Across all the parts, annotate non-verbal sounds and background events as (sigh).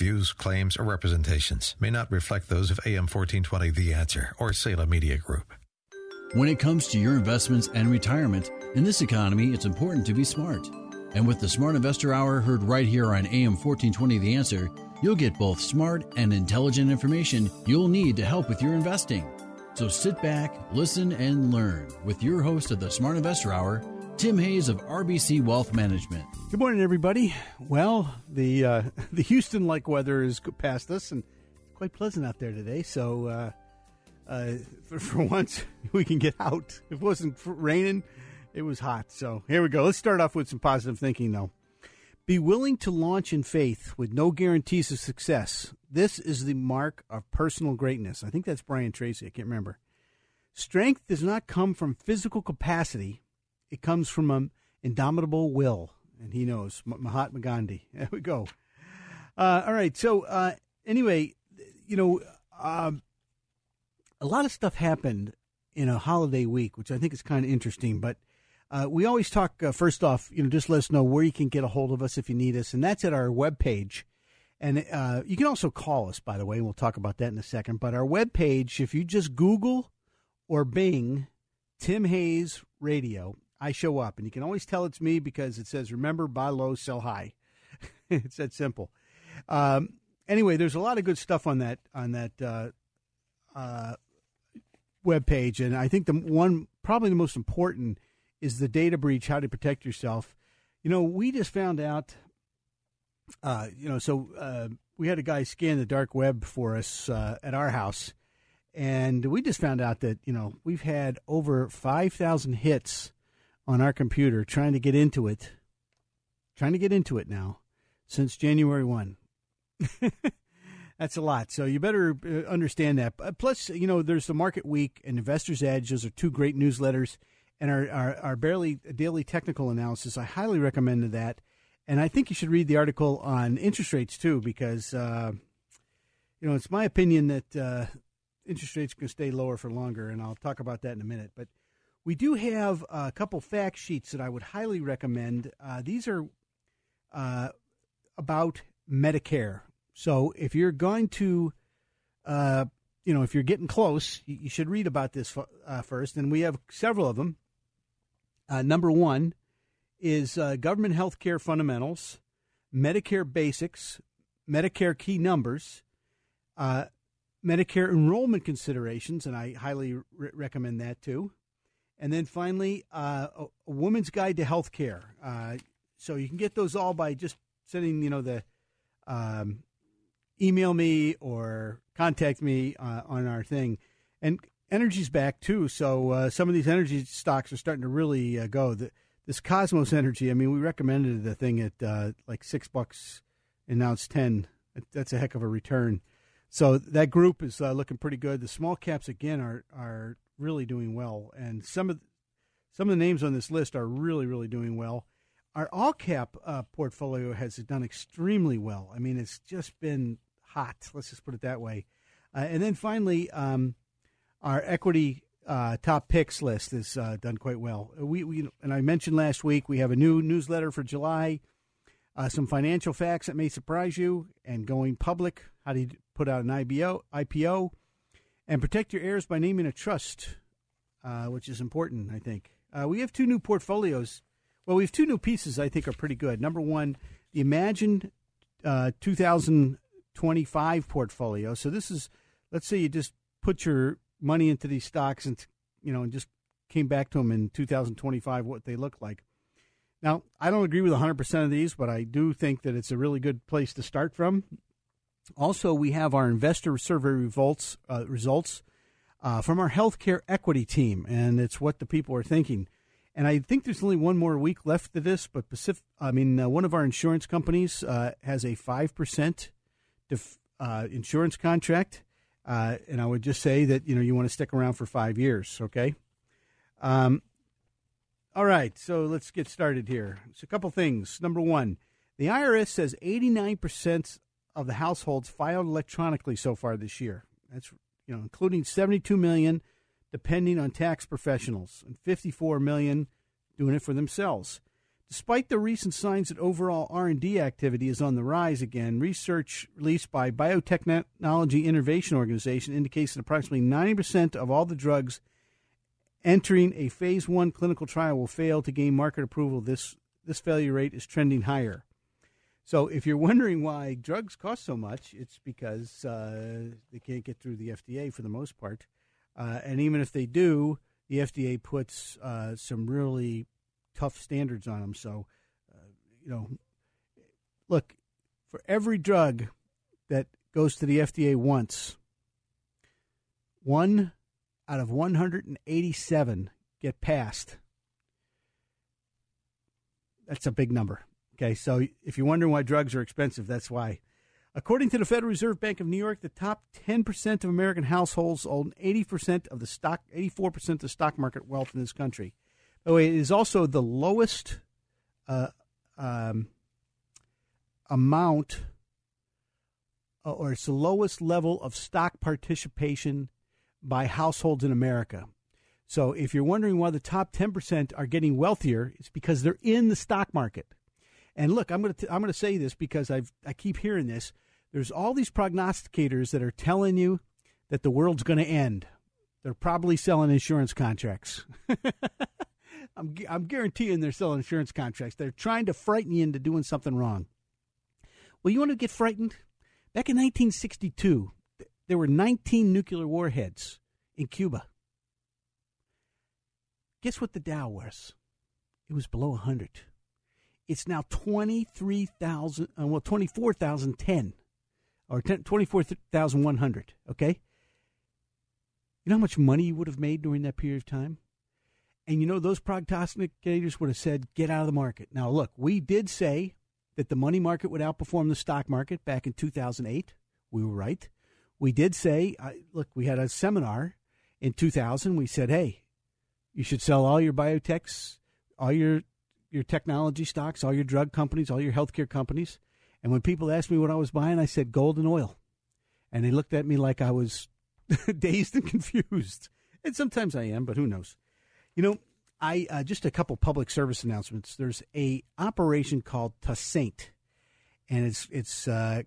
Views, claims, or representations may not reflect those of AM 1420 The Answer or Salem Media Group. When it comes to your investments and retirement, in this economy, it's important to be smart. And with the Smart Investor Hour heard right here on AM 1420 The Answer, you'll get both smart and intelligent information you'll need to help with your investing. So sit back, listen, and learn with your host of the Smart Investor Hour, Tim Hayes of RBC Wealth Management. Good morning, everybody. Well, the uh, (laughs) the Houston like weather is past us, and it's quite pleasant out there today. So, uh, uh, for, (laughs) for, once, we can get out. It wasn't raining, it was hot. So here we go. Let's start off with some positive thinking, though. Be willing to launch in faith with no guarantees of success. This is the mark of personal greatness. I think that's Brian Tracy. I can't remember. Strength does not come from physical capacity it comes from an indomitable will, and he knows Mahatma Gandhi. (laughs) There we go. Uh, all right. So uh, anyway, you know, um, a lot of stuff happened in a holiday week, which I think is kind of interesting. But uh, we always talk uh, first off, you know, just let us know where you can get a hold of us if you need us, and that's at our webpage. And uh, you can also call us, by the way, and we'll talk about that in a second. But our webpage, if you just Google or Bing Tim Hayes Radio, I show up. And you can always tell it's me because it says, remember, buy low, sell high. (laughs) it's that simple. Um, anyway, there's a lot of good stuff on that on that uh, uh, web page, and I think the one probably the most important is the data breach, how to protect yourself. You know, we just found out. Uh, you know, so uh, we had a guy scan the dark web for us uh, at our house, and we just found out that you know we've had over five thousand hits on our computer trying to get into it, trying to get into it now since January 1. (laughs) That's a lot. So you better uh, understand that. Plus, you know, there's the Market Week and Investor's Edge. Those are two great newsletters. And our, our, our barely daily technical analysis, I highly recommend that. And I think you should read the article on interest rates too, because, uh, you know, it's my opinion that uh, interest rates can stay lower for longer. And I'll talk about that in a minute. But we do have a couple fact sheets that I would highly recommend. Uh, these are uh, about Medicare. So if you're going to, uh, you know, if you're getting close, you, you should read about this uh, first. And we have several of them. Uh, number one is uh, government health care fundamentals, Medicare basics, Medicare key numbers, Medicare enrollment considerations, and I highly re- recommend that too. And then finally, uh, a, a, woman's guide to health care. Uh, so you can get those all by just sending, you know, the um, email me or contact me uh, on our thing. And energy's back too. So uh, some of these energy stocks are starting to really uh, go. The, this Kosmos Energy, I mean, we recommended the thing at uh, like six bucks, and now it's ten. That's a heck of a return. So that group is looking pretty good. The small caps again are are really doing well, and some of some of the names on this list are really really doing well. Our all cap uh, portfolio has done extremely well. I mean, it's just been hot. Let's just put it that way. Uh, and then finally, um, our equity uh, top picks list has uh, done quite well. We, we, and I mentioned last week we have a new newsletter for July. Uh, some financial facts that may surprise you, and going public. How do you put out an IBO, IPO? and protect your heirs by naming a trust, uh, which is important, I think. Uh, we have two new portfolios. Well, we have two new pieces I think are pretty good. Number one, the Imagine uh, 2025 portfolio. So this is, let's say you just put your money into these stocks and you know and just came back to them in 2025 what they look like. Now, I don't agree with 100% of these, but I do think that it's a really good place to start from. Also, we have our investor survey results, uh, results uh, from our healthcare equity team, and it's what the people are thinking. And I think there's only one more week left to this, but Pacific, I mean, uh, one of our insurance companies uh, has a 5% def, uh, insurance contract, uh, and I would just say that you know you want to stick around for five years. Okay. Um, all right, so let's get started here. It's a couple things. Number one, the IRS says 89% of the households filed electronically so far this year. That's you know including 72 million depending on tax professionals and 54 million doing it for themselves. Despite the recent signs that overall R&D activity is on the rise again, research released by Biotechnology Innovation Organization indicates that approximately 90% of all the drugs entering a phase 1 clinical trial will fail to gain market approval. This this failure rate is trending higher. So if you're wondering why drugs cost so much, it's because uh, they can't get through the FDA for the most part. Uh, and even if they do, the FDA puts uh, some really tough standards on them. So, uh, you know, look, for every drug that goes to the FDA once, one out of 187 get passed. That's a big number. Okay, so if you're wondering why drugs are expensive, that's why. According to the Federal Reserve Bank of New York, the top 10% of American households own 80% of the stock, 84% of the stock market wealth in this country. By the way, it is also the lowest uh, um, amount, uh, or it's the lowest level of stock participation by households in America. So if you're wondering why the top 10% are getting wealthier, it's because they're in the stock market. And look, I'm going to I'm going to say this because I've I keep hearing this. There's all these prognosticators that are telling you that the world's going to end. They're probably selling insurance contracts. (laughs) I'm I'm guaranteeing they're selling insurance contracts. They're trying to frighten you into doing something wrong. Well, you want to get frightened? Back in 1962, there were 19 nuclear warheads in Cuba. Guess what the Dow was? It was below 100. It's now 23,000, uh, well, 24,010 or 24,100, okay? You know how much money you would have made during that period of time? And you know, those prognosticators would have said, get out of the market. Now, look, we did say that the money market would outperform the stock market back in 2008. We were right. We did say, look, we had a seminar in 2000. We said, hey, you should sell all your biotechs, all your your technology stocks, all your drug companies, all your healthcare companies. And when people asked me what I was buying, I said gold and oil. And they looked at me like I was (laughs) dazed and confused. And sometimes I am, but who knows? You know, I uh, just a couple public service announcements. There's a operation called Toussaint, and it's it's uh,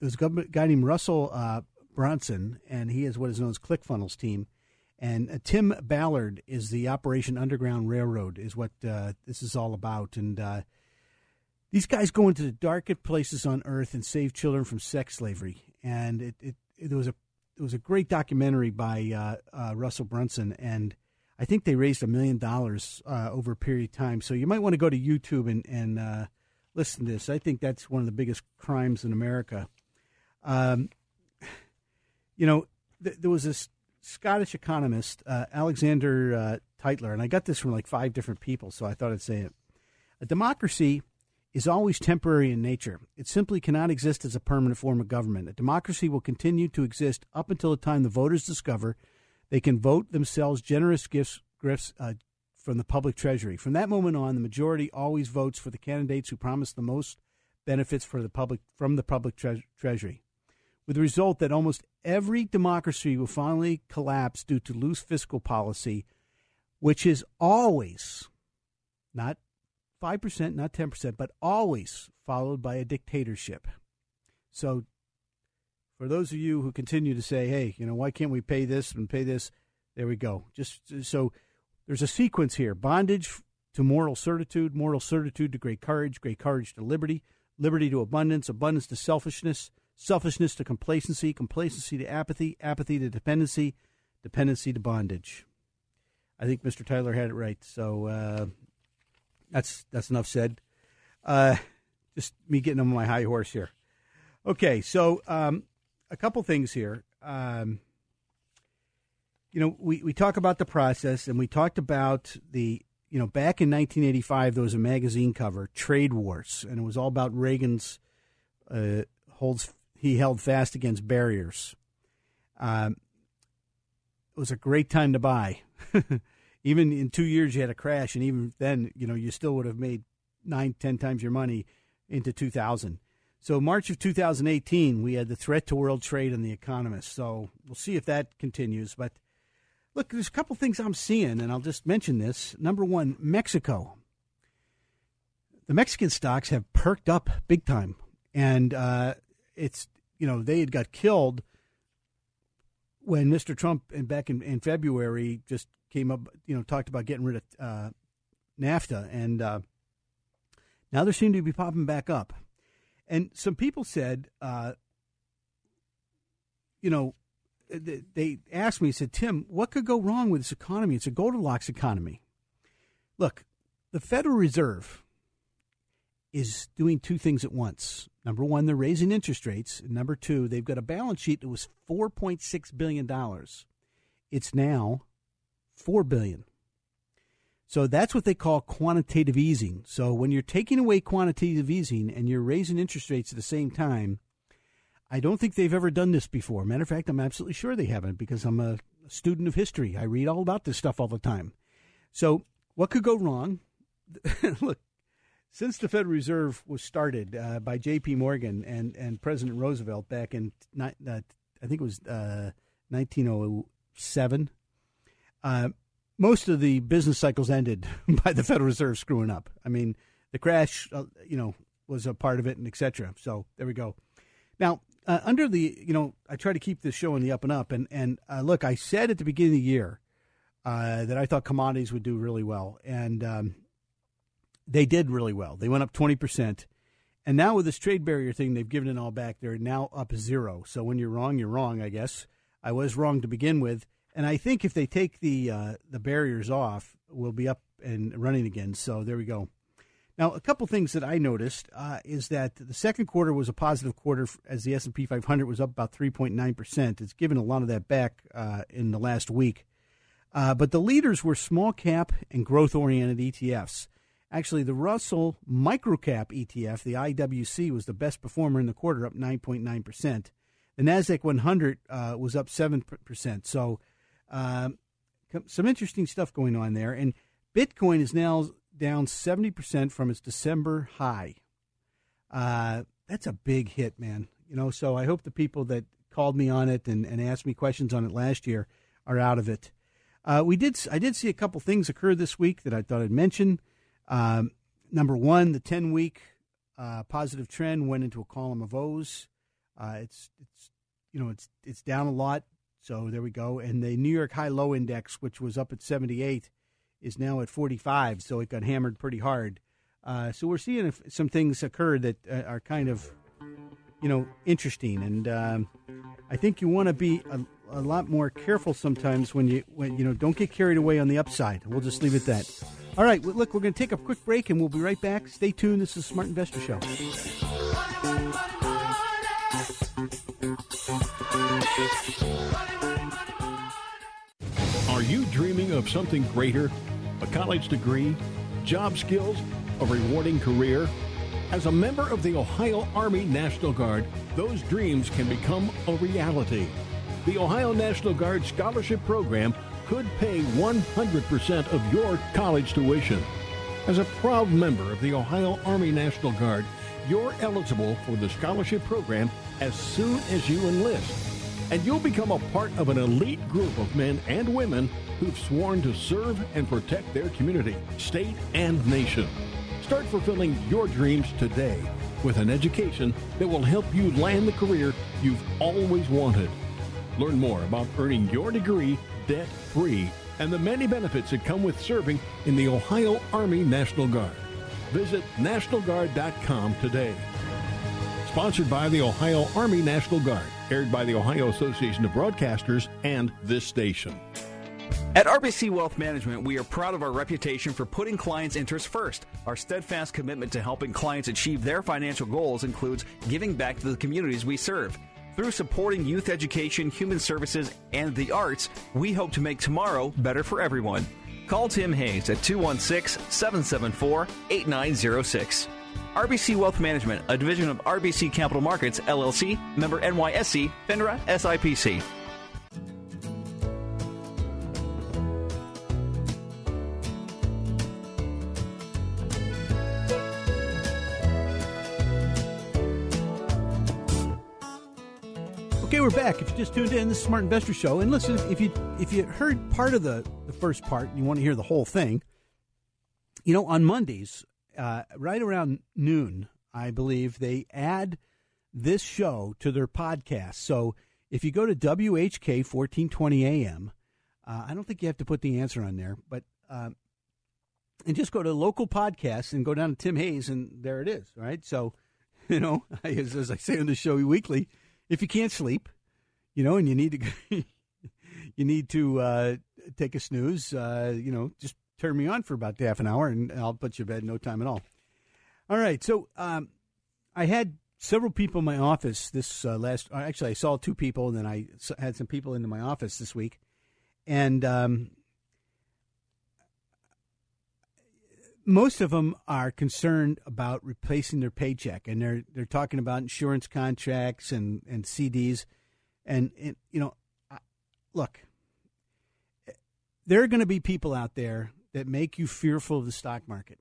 there's a guy named Russell uh, Brunson, and he is what is known as ClickFunnels team and uh, Tim Ballard is the Operation Underground Railroad, is what uh, this is all about. And uh, these guys go into the darkest places on earth and save children from sex slavery. And it, it, it was a it was a great documentary by uh, uh, Russell Brunson, and I think they raised a million dollars uh, over a period of time. So you might want to go to YouTube and and listen to this. I think that's one of the biggest crimes in America. Um, (sighs) you know, th- there was this Scottish economist uh, Alexander uh, Tytler, and I got this from like five different people, so I thought I'd say it. A democracy is always temporary in nature. It simply cannot exist as a permanent form of government. A democracy will continue to exist up until the time the voters discover they can vote themselves generous gifts, gifts uh, from the public treasury. From that moment on, the majority always votes for the candidates who promise the most benefits for the public from the public tre- treasury with the result that almost every democracy will finally collapse due to loose fiscal policy, which is always not 5%, not 10%, but always followed by a dictatorship. So, for those of you who continue to say, hey, you know, why can't we pay this and pay this? There we go. Just so there's a sequence here bondage to moral certitude, moral certitude to great courage, great courage to liberty, liberty to abundance, abundance to selfishness, selfishness to complacency, complacency to apathy, apathy to dependency, dependency to bondage. I think Mr. Tyler had it right. So uh, that's that's enough said. Uh, just me getting on my high horse here. Okay, so um, a couple things here. Um, you know, we, we talk about the process, and we talked about the you know back in 1985 there was a magazine cover, Trade Wars, and it was all about Reagan's uh, holds he held fast against barriers. Um, it was a great time to buy. (laughs) even in two years, you had a crash, and even then, you know, you still would have made nine, ten times your money into 2000. So March of 2018, we had the threat to world trade and the economist. So we'll see if that continues. But look, there's a couple things I'm seeing, and I'll just mention this. Number one, Mexico. The Mexican stocks have perked up big time, and uh, it's you know they had got killed when Mr. Trump and back in, in February just came up, you know, talked about getting rid of uh, NAFTA, and uh, now they seem to be popping back up. And some people said, uh, you know, they asked me, said, Tim, what could go wrong with this economy? It's a Goldilocks economy. Look, the Federal Reserve is doing two things at once. Number one, they're raising interest rates. Number two, they've got a balance sheet that was $4.6 billion. It's now 4 billion. So that's what they call quantitative easing. So when you're taking away quantitative easing and you're raising interest rates at the same time, I don't think they've ever done this before. Matter of fact, I'm absolutely sure they haven't because I'm a student of history. I read all about this stuff all the time. So what could go wrong? (laughs) Look, since the Federal Reserve was started uh, by J.P. Morgan and, and President Roosevelt back in, uh, I think it was uh, 1907, uh, most of the business cycles ended (laughs) by the Federal Reserve screwing up. I mean, the crash, uh, you know, was a part of it, and etc. So there we go. Now, uh, under the, you know, I try to keep this show in the up and up, and and uh, look, I said at the beginning of the year uh, that I thought commodities would do really well, and um, they did really well. They went up twenty percent, and now with this trade barrier thing, they've given it all back. They're now up zero. So when you're wrong, you're wrong. I guess I was wrong to begin with and I think if they take the uh, the barriers off, we'll be up and running again. So there we go. Now, a couple things that I noticed uh, is that the second quarter was a positive quarter as the S and P 500 was up about 3.9 percent. It's given a lot of that back uh, in the last week, uh, but the leaders were small cap and growth oriented ETFs. Actually, the Russell Microcap ETF, the IWC, was the best performer in the quarter, up 9.9 percent. The Nasdaq 100 uh, was up seven percent. So um, some interesting stuff going on there. And Bitcoin is now down 70% from its December high. Uh, that's a big hit, man. You know, so I hope the people that called me on it and, and asked me questions on it last year are out of it. Uh, we did. I did see a couple things occur this week that I thought I'd mention. Um, number one, the ten week uh, positive trend went into a column of O's. Uh, it's it's you know it's it's down a lot so there we go. And the New York High Low Index, which was up at 78, is now at 45. So it got hammered pretty hard. Uh, so we're seeing some things occur that uh, are kind of, you know, interesting. And um, I think you want to be a, a, lot more careful sometimes when you, when you know, don't get carried away on the upside. We'll just leave it that. All right, look, we're going to take a quick break and we'll be right back. Stay tuned. This is Smart Investor Show. Are you dreaming of something greater? A college degree, job skills, a rewarding career? As a member of the Ohio Army National Guard, those dreams can become a reality. The Ohio National Guard Scholarship Program could pay 100% of your college tuition. As a proud member of the Ohio Army National Guard, you're eligible for the scholarship program as soon as you enlist and you'll become a part of an elite group of men and women who've sworn to serve and protect their community, state, and nation. Start fulfilling your dreams today with an education that will help you land the career you've always wanted. Learn more about earning your degree debt free and the many benefits that come with serving in the Ohio Army National Guard. Visit NationalGuard.com today. Sponsored by the Ohio Army National Guard aired by the Ohio Association of Broadcasters and this station. At RBC Wealth Management, we are proud of our reputation for putting clients' interests first. Our steadfast commitment to helping clients achieve their financial goals includes giving back to the communities we serve. Through supporting youth education, human services, and the arts, we hope to make tomorrow better for everyone. Call Tim Hayes at 216 774 8906. RBC Wealth Management, a division of RBC Capital Markets, LLC, member NYSE, FINRA, SIPC. We're back. If you just tuned in, this is Smart Investor Show. And listen, if you if you heard part of the, the first part and you want to hear the whole thing, you know, on Mondays, uh, right around noon, I believe they add this show to their podcast. So if you go to WHK 1420 AM, uh, I don't think you have to put the answer on there, but um, and just go to local podcasts and go down to Tim Hayes, and there it is. Right. So, (laughs) you know, (laughs) as, as I say on the show weekly if you can't sleep, you know, and you need to (laughs) you need to uh, take a snooze, uh, you know, just turn me on for about half an hour, and I'll put you to bed no time at all. All right, so um, I had several people in my office this uh, last. Uh, actually, I saw two people, and then I had some people into my office this week, and um, most of them are concerned about replacing their paycheck, and they're they're talking about insurance contracts and and CDs, and, and you know, look, there are going to be people out there that make you fearful of the stock market,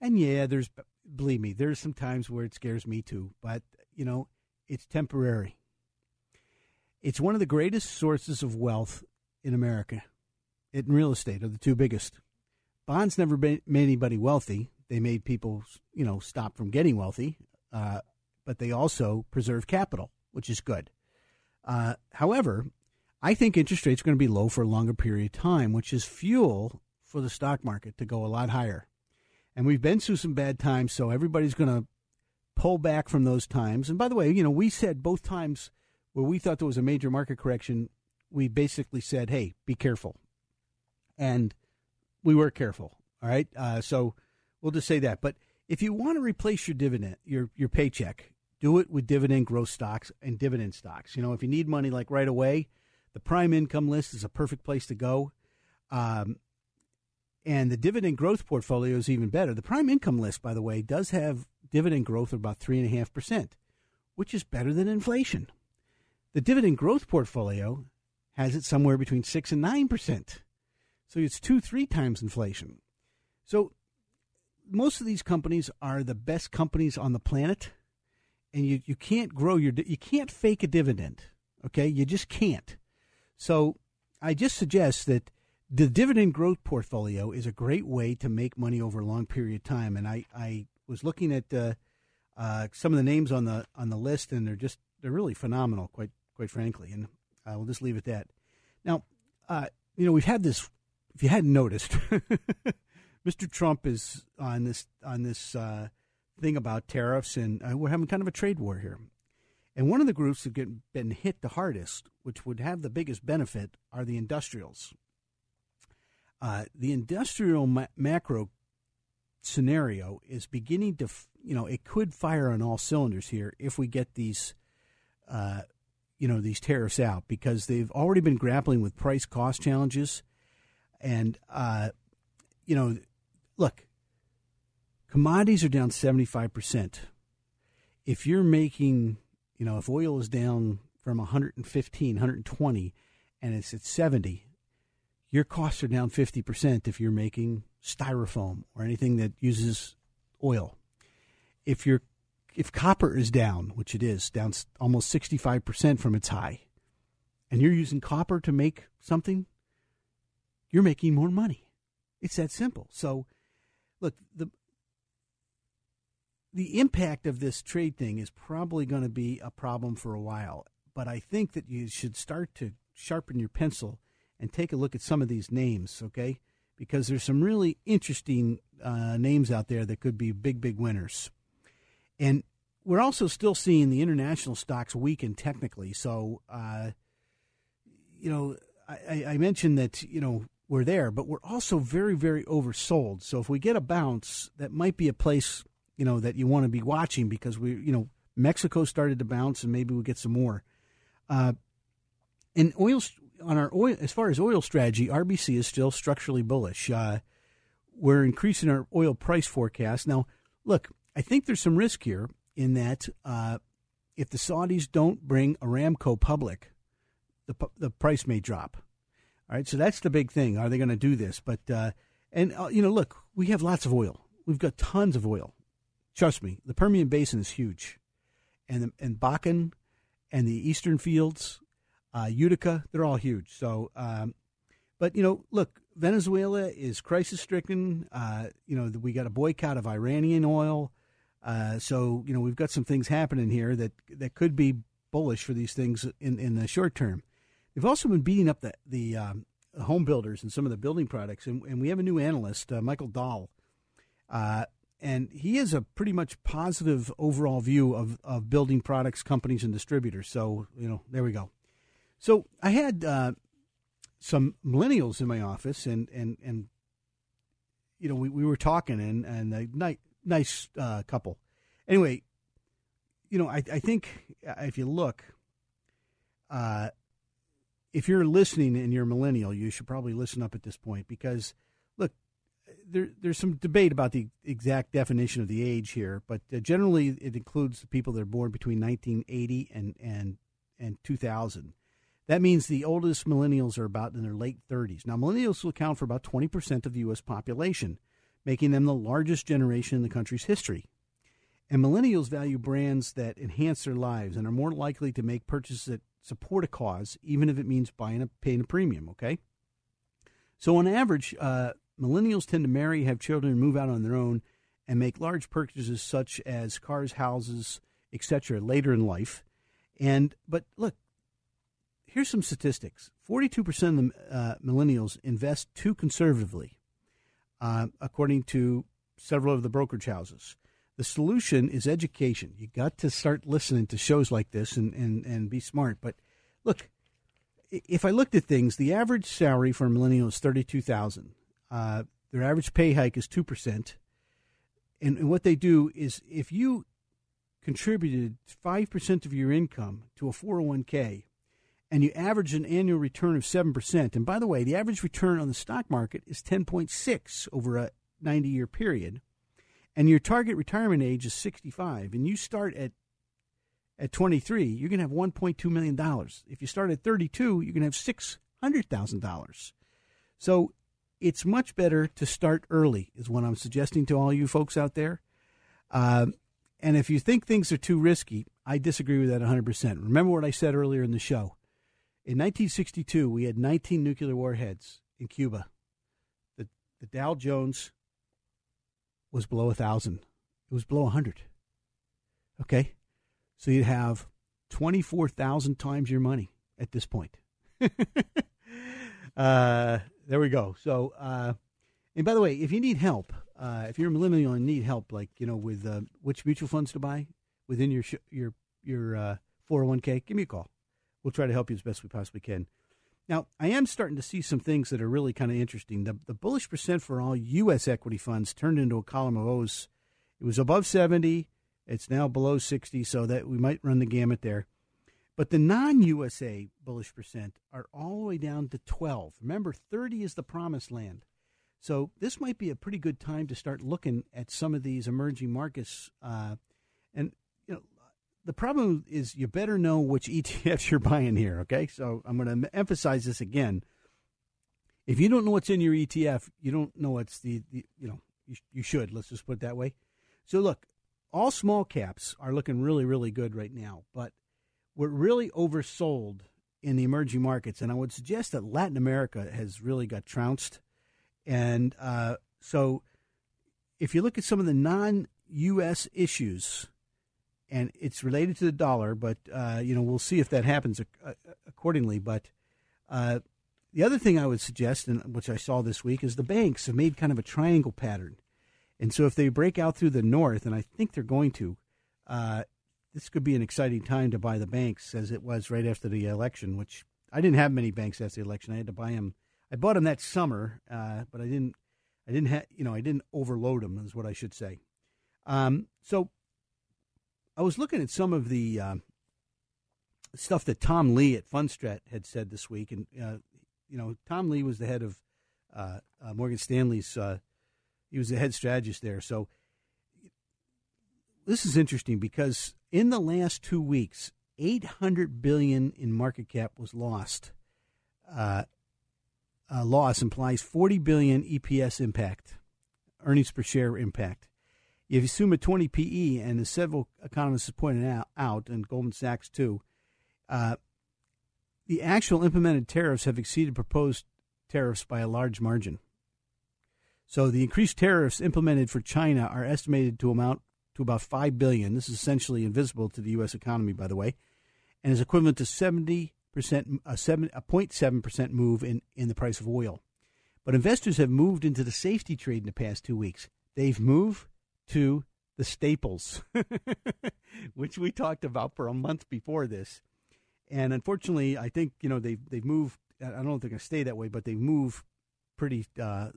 and yeah, there's believe me, there's some times where it scares me too, but you know, it's temporary. It's one of the greatest sources of wealth in America. It and real estate are the two biggest bonds never made anybody wealthy. They made people, you know, stop from getting wealthy, uh, but they also preserve capital, which is good. Uh, however, I think interest rates are going to be low for a longer period of time, which is fuel for the stock market to go a lot higher. And we've been through some bad times, so everybody's going to pull back from those times. And by the way, you know, we said both times where we thought there was a major market correction, we basically said, hey, be careful. And we were careful. All right. Uh, so we'll just say that. But if you want to replace your dividend, your your paycheck, do it with dividend growth stocks and dividend stocks. You know, if you need money like right away, the prime income list is a perfect place to go. Um, and the dividend growth portfolio is even better. The prime income list, by the way, does have dividend growth of about three and a half percent, which is better than inflation. The dividend growth portfolio has it somewhere between six and nine percent. So it's two, three times inflation. So most of these companies are the best companies on the planet, and you, you can't grow your you can't fake a dividend. Okay, you just can't. So I just suggest that the dividend growth portfolio is a great way to make money over a long period of time. And I, I was looking at uh, uh, some of the names on the on the list, and they're just they're really phenomenal, quite quite frankly. And I will just leave it at that. Now, uh, you know, we've had this if you hadn't noticed, (laughs) Mr. Trump is on this on this uh, thing about tariffs, and uh, we're having kind of a trade war here. And one of the groups that get been hit the hardest, which would have the biggest benefit, are the industrials. Uh, the industrial ma- macro scenario is beginning to, you know, it could fire on all cylinders here if we get these, uh, you know, these tariffs out because they've already been grappling with price cost challenges and, uh, you know, look, commodities are down 75%. If you're making, you know, if oil is down from 115, 120, and it's at 70, your costs are down 50% if you're making styrofoam or anything that uses oil. If you're if copper is down, which it is, down almost 65% from its high, and you're using copper to make something, you're making more money. It's that simple. So, look, the the impact of this trade thing is probably going to be a problem for a while, but I think that you should start to sharpen your pencil and take a look at some of these names, okay? Because there's some really interesting uh, names out there that could be big, big winners. And we're also still seeing the international stocks weaken technically. So, uh, you know, I, I mentioned that, you know, we're there, but we're also very, very oversold. So if we get a bounce, that might be a place, you know, that you want to be watching because we, you know, Mexico started to bounce and maybe we get some more. Uh, and oil on our oil, as far as oil strategy, RBC is still structurally bullish. Uh, we're increasing our oil price forecast. Now, look, I think there's some risk here in that uh, if the Saudis don't bring Aramco public, the the price may drop. All right, so that's the big thing. Are they going to do this? But uh, and uh, you know, look, we have lots of oil. We've got tons of oil. Trust me, the Permian Basin is huge, and and Bakken and the Eastern Fields, uh, Utica, they're all huge. So, um, but you know, look, Venezuela is crisis stricken. Uh, you know, we got a boycott of Iranian oil. Uh, so you know, we've got some things happening here that that could be bullish for these things in in the short term. They've also been beating up the the um, home builders and some of the building products, and, and we have a new analyst, uh, Michael Dahl, uh, and he has a pretty much positive overall view of of building products companies and distributors. So you know, there we go. So I had uh, some millennials in my office, and and and you know, we, we were talking, and and a nice nice uh, couple. Anyway, you know, I I think if you look. Uh, if you're listening and you're a millennial, you should probably listen up at this point because, there, there's some debate about the exact definition of the age here, but uh, generally it includes the people that are born between 1980 and and and 2000. That means the oldest millennials are about in their late 30s. Now, millennials will account for about 20% of the U.S. population, making them the largest generation in the country's history. And millennials value brands that enhance their lives and are more likely to make purchases that support a cause, even if it means buying a paying a premium. Okay. So on average, uh, millennials tend to marry, have children, move out on their own, and make large purchases such as cars, houses, etc. later in life. And but look, here's some statistics: forty-two percent of the uh, millennials invest too conservatively, uh, according to several of the brokerage houses. The solution is education. You got to start listening to shows like this and, and, and be smart. But look, if I looked at things, the average salary for a millennial is thirty two thousand. Uh, their average pay hike is two percent, and, and what they do is if you contributed five percent of your income to a 401k and you average an annual return of seven percent, and by the way, the average return on the stock market is ten point six over a ninety year period and your target retirement age is 65 and you start at at 23 you're going to have 1.2 million dollars. If you start at 32 you're going to have $600000 so it's much better to start early is what i'm suggesting to all you folks out there uh, and if you think things are too risky i disagree with that 100% remember what i said earlier in the show in 1962 we had 19 nuclear warheads in cuba the, the dow jones was below a thousand. It was below a hundred. Okay, so you'd have twenty four thousand times your money at this point. (laughs) uh, there we go. So, uh, and by the way, if you need help, uh, if you're a millennial and need help, like you know, with uh, which mutual funds to buy within your sh- your your uh, four hundred one k, give me a call. We'll try to help you as best we possibly can. Now, I am starting to see some things that are really kind of interesting. The, the bullish percent for all U.S. equity funds turned into a column of O's. It was above 70. It's now below 60, so that we might run the gamut there. But the non USA bullish percent are all the way down to 12. Remember, 30 is the promised land. So this might be a pretty good time to start looking at some of these emerging markets. Uh, and the problem is you better know which (laughs) ETFs you're buying here, okay? So I'm going to emphasize this again. If you don't know what's in your ETF, you don't know what's the, the you know, you, you should. Let's just put it that way. So look, all small caps are looking really, really good right now, but we're really oversold in the emerging markets. And I would suggest that Latin America has really got trounced. And uh, so if you look at some of the non U.S. issues, and it's related to the dollar, but uh, you know we'll see if that happens accordingly. But uh, the other thing I would suggest, and which I saw this week, is the banks have made kind of a triangle pattern, and so if they break out through the north, and I think they're going to, uh, this could be an exciting time to buy the banks, as it was right after the election. Which I didn't have many banks after the election; I had to buy them. I bought them that summer, uh, but I didn't. I didn't have, you know, I didn't overload them, is what I should say. Um, so I was looking at some of the uh, stuff that Tom Lee at Fundstrat had said this week, and uh, you know, Tom Lee was the head of uh, uh Morgan Stanley's. Uh, he was the head strategist there. So, this is interesting because in the last two weeks, 800 billion in market cap was lost. Uh, uh, loss implies 40 billion EPS impact, earnings per share impact. If you assume a 20 PE, and as several economists have pointed out, out and Goldman Sachs too, uh, the actual implemented tariffs have exceeded proposed tariffs by a large margin. So the increased tariffs implemented for China are estimated to amount to about five billion. This is essentially invisible to the U.S. economy, by the way, and is equivalent to seventy percent, a seven, a 0.7 percent move in in the price of oil. But investors have moved into the safety trade in the past two weeks. They've moved to the staples, (laughs) which we talked about for a month before this. And unfortunately, I think you know they've they've moved. I don't know if they're going to stay that way, but they move pretty uh,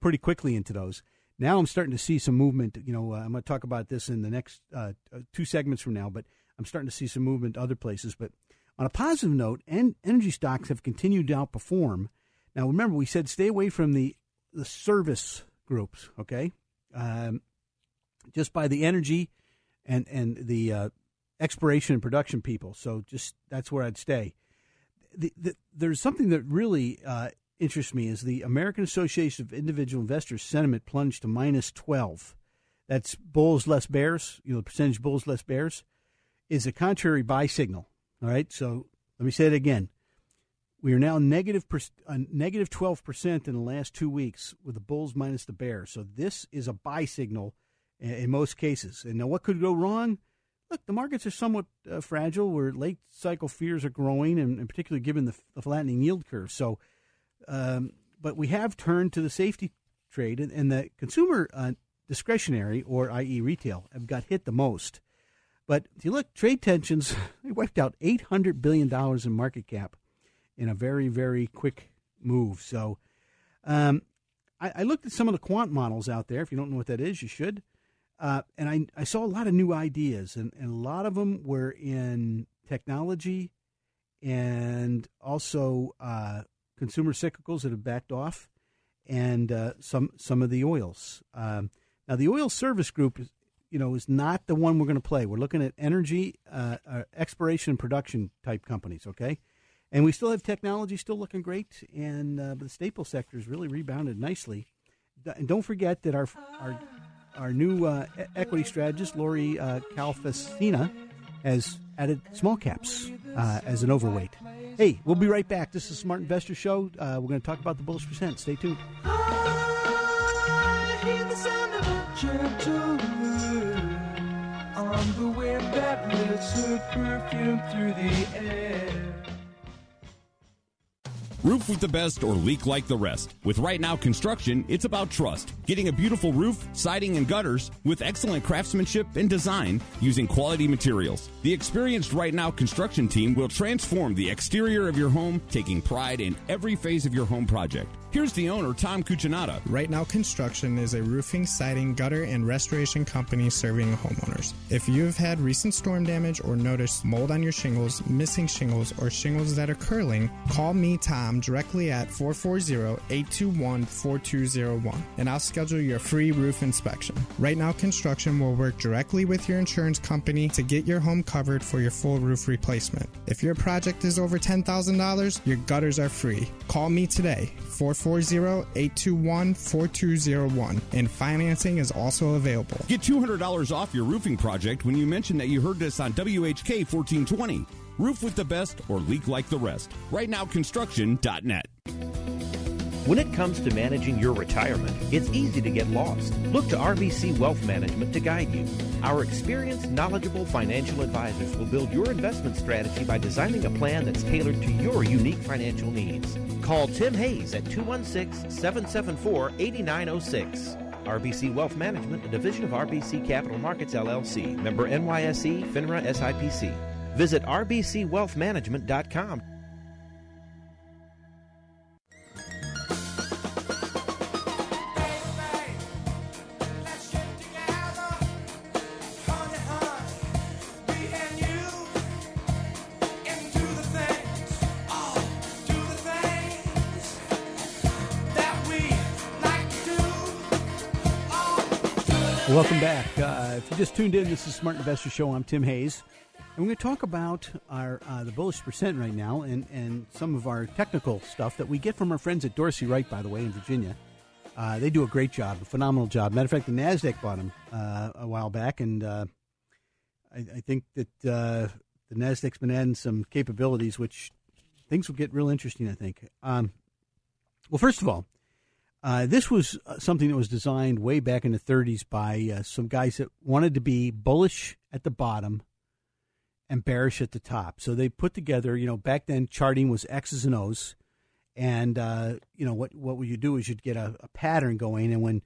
pretty quickly into those. Now I'm starting to see some movement. You know, uh, I'm going to talk about this in the next uh, uh, two segments from now, but I'm starting to see some movement other places. But on a positive note, en- energy stocks have continued to outperform. Now, remember, we said stay away from the the service groups. Okay, um, just by the energy and and the uh, exploration and production people. So just that's where I'd stay. The, the, there's something that really uh, interests me is the American Association of Individual Investors sentiment plunged to minus 12. That's bulls less bears, you know, the percentage bulls less bears is a contrary buy signal. All right, so let me say it again. We are now negative uh, negative 12% in the last two weeks with the bulls minus the bears. So this is a buy signal in, in most cases. And now what could go wrong? look, the markets are somewhat uh, fragile where late cycle fears are growing, and, and particularly given the, the, flattening yield curve. So, um, but we have turned to the safety trade, and, and the consumer uh, discretionary, or i.e., retail, have got hit the most. But if you look, trade tensions, (laughs) they wiped out $800 billion in market cap in a very, very quick move. So, um, I, I looked at some of the quant models out there. If you don't know what that is, you should. Uh, and I, I saw a lot of new ideas, and, and a lot of them were in technology and also uh, consumer cyclicals that have backed off, and uh, some some of the oils. Um, now, the oil service group, is, you know, is not the one we're going to play. We're looking at energy, uh, uh, exploration, and production type companies. Okay, and we still have technology still looking great, and uh, the staple sector has really rebounded nicely. And don't forget that our our our new uh, equity strategist, Lori Calvasina, has added small caps uh, as an overweight. Hey, we'll be right back. This is Smart Investor Show. Uh, we're going to talk about the bullish percent. Stay tuned. on the wind that lifts her perfume through the air. Roof with the best or leak like the rest. With Right Now Construction, it's about trust. Getting a beautiful roof, siding, and gutters with excellent craftsmanship and design using quality materials. The experienced Right Now Construction team will transform the exterior of your home, taking pride in every phase of your home project. Here's the owner, Tom Cuccinata. Right Now Construction is a roofing, siding, gutter, and restoration company serving homeowners. If you've had recent storm damage or noticed mold on your shingles, missing shingles, or shingles that are curling, call me, Tom, directly at 440-821-4201, and I'll schedule your free roof inspection. Right Now Construction will work directly with your insurance company to get your home covered for your full roof replacement. If your project is over $10,000, your gutters are free. Call me today, 440 440-821-4201 and financing is also available. Get $200 off your roofing project when you mention that you heard this on WHK 1420. Roof with the best or leak like the rest. Right now construction.net. When it comes to managing your retirement, it's easy to get lost. Look to RBC Wealth Management to guide you. Our experienced, knowledgeable financial advisors will build your investment strategy by designing a plan that's tailored to your unique financial needs. Call Tim Hayes at 216 774 8906. RBC Wealth Management, a division of RBC Capital Markets LLC, member NYSE, FINRA SIPC. Visit rbcwealthmanagement.com. Welcome back. Uh, if you just tuned in, this is Smart Investor Show. I'm Tim Hayes and we're going to talk about our uh, the bullish percent right now, and and some of our technical stuff that we get from our friends at Dorsey Wright, by the way, in Virginia. Uh, they do a great job, a phenomenal job. Matter of fact, the Nasdaq bought them uh, a while back, and uh, I, I, think that uh, the Nasdaq's been adding some capabilities, which things will get real interesting. I think. Um, well, first of all, uh, this was something that was designed way back in the 30s by some guys that wanted to be bullish at the bottom and bearish at the top. So they put together, you know, back then charting was X's and O's, and uh, you know what what would you do is you'd get a, a, pattern going, and when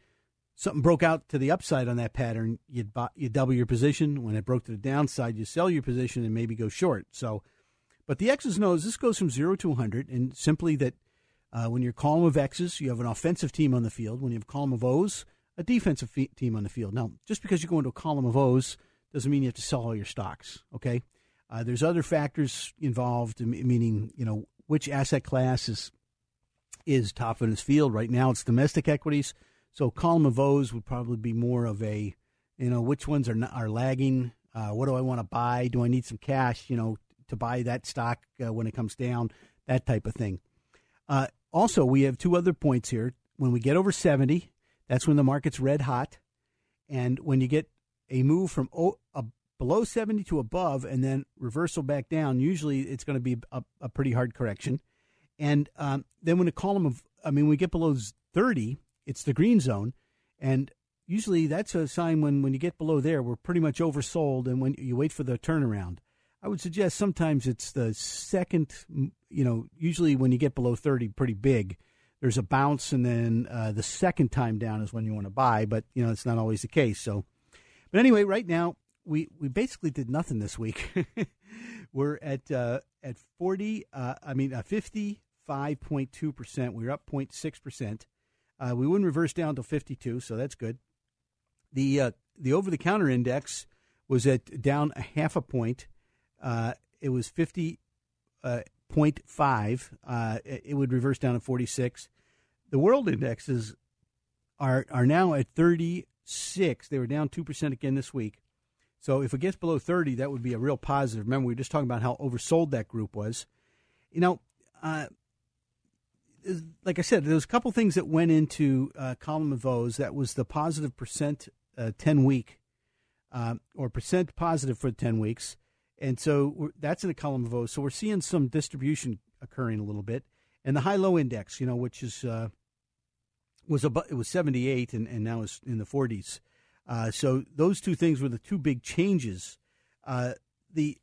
something broke out to the upside on that pattern, you'd buy, you double your position. When it broke to the downside, you sell your position and maybe go short. So, but the X's and O's, this goes from zero to 100, and simply that uh, when you're column of X's, you have an offensive team on the field. When you have column of O's, a defensive fe- team on the field. Now, just because you go into a column of O's doesn't mean you have to sell all your stocks. Okay, uh, there's other factors involved, meaning you know which asset class is is top in its field right now. It's domestic equities, so column of O's would probably be more of a you know which ones are not, are lagging. Uh, what do I want to buy? Do I need some cash? You know to buy that stock uh, when it comes down, that type of thing. Uh, also, we have two other points here. When we get over 70, that's when the market's red hot. And when you get a move from o- a, below 70 to above and then reversal back down, usually it's going to be a, a, pretty hard correction. And um, then when a column of, I mean, we get below 30, it's the green zone. And usually that's a sign when, when you get below there, we're pretty much oversold. And when you wait for the turnaround, I would suggest sometimes it's the second, you know, usually when you get below 30, pretty big, there's a bounce, and then uh, the second time down is when you want to buy, but, you know, it's not always the case. So, but anyway, right now, we, we basically did nothing this week. (laughs) We're at uh, at 40, uh, I mean, uh, 55.2%. We are up 0.6%. Uh, we wouldn't reverse down to 52, so that's good. The, uh, the over the counter index was at down a half a point. Uh, it was 50.5. Uh, uh, it would reverse down to 46. The world indexes are are now at 36. They were down 2% again this week. So if it gets below 30, that would be a real positive. Remember, we were just talking about how oversold that group was. You know, uh, like I said, there's a couple things that went into uh, column of O's. That was the positive percent uh, 10 week, uh, or percent positive for 10 weeks. And so that's in a column of O's. So we're seeing some distribution occurring a little bit. And the high low index, you know, which is uh, was about, it was 78 and, and now is in the 40s. Uh, so those two things were the two big changes. Uh, the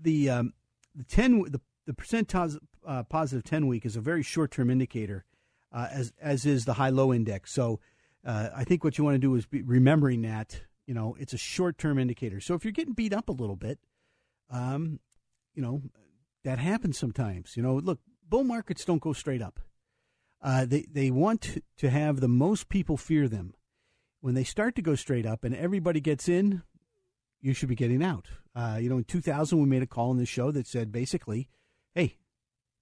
the um, the 10 the the percent uh, positive 10 week is a very short term indicator, uh, as as is the high low index. So uh, I think what you want to do is be remembering that you know it's a short term indicator. So if you're getting beat up a little bit, um, you know, that happens sometimes. You know, look, bull markets don't go straight up. Uh, they they want to have the most people fear them. When they start to go straight up and everybody gets in, you should be getting out. Uh, you know, in 2000, we made a call in the show that said basically, "Hey,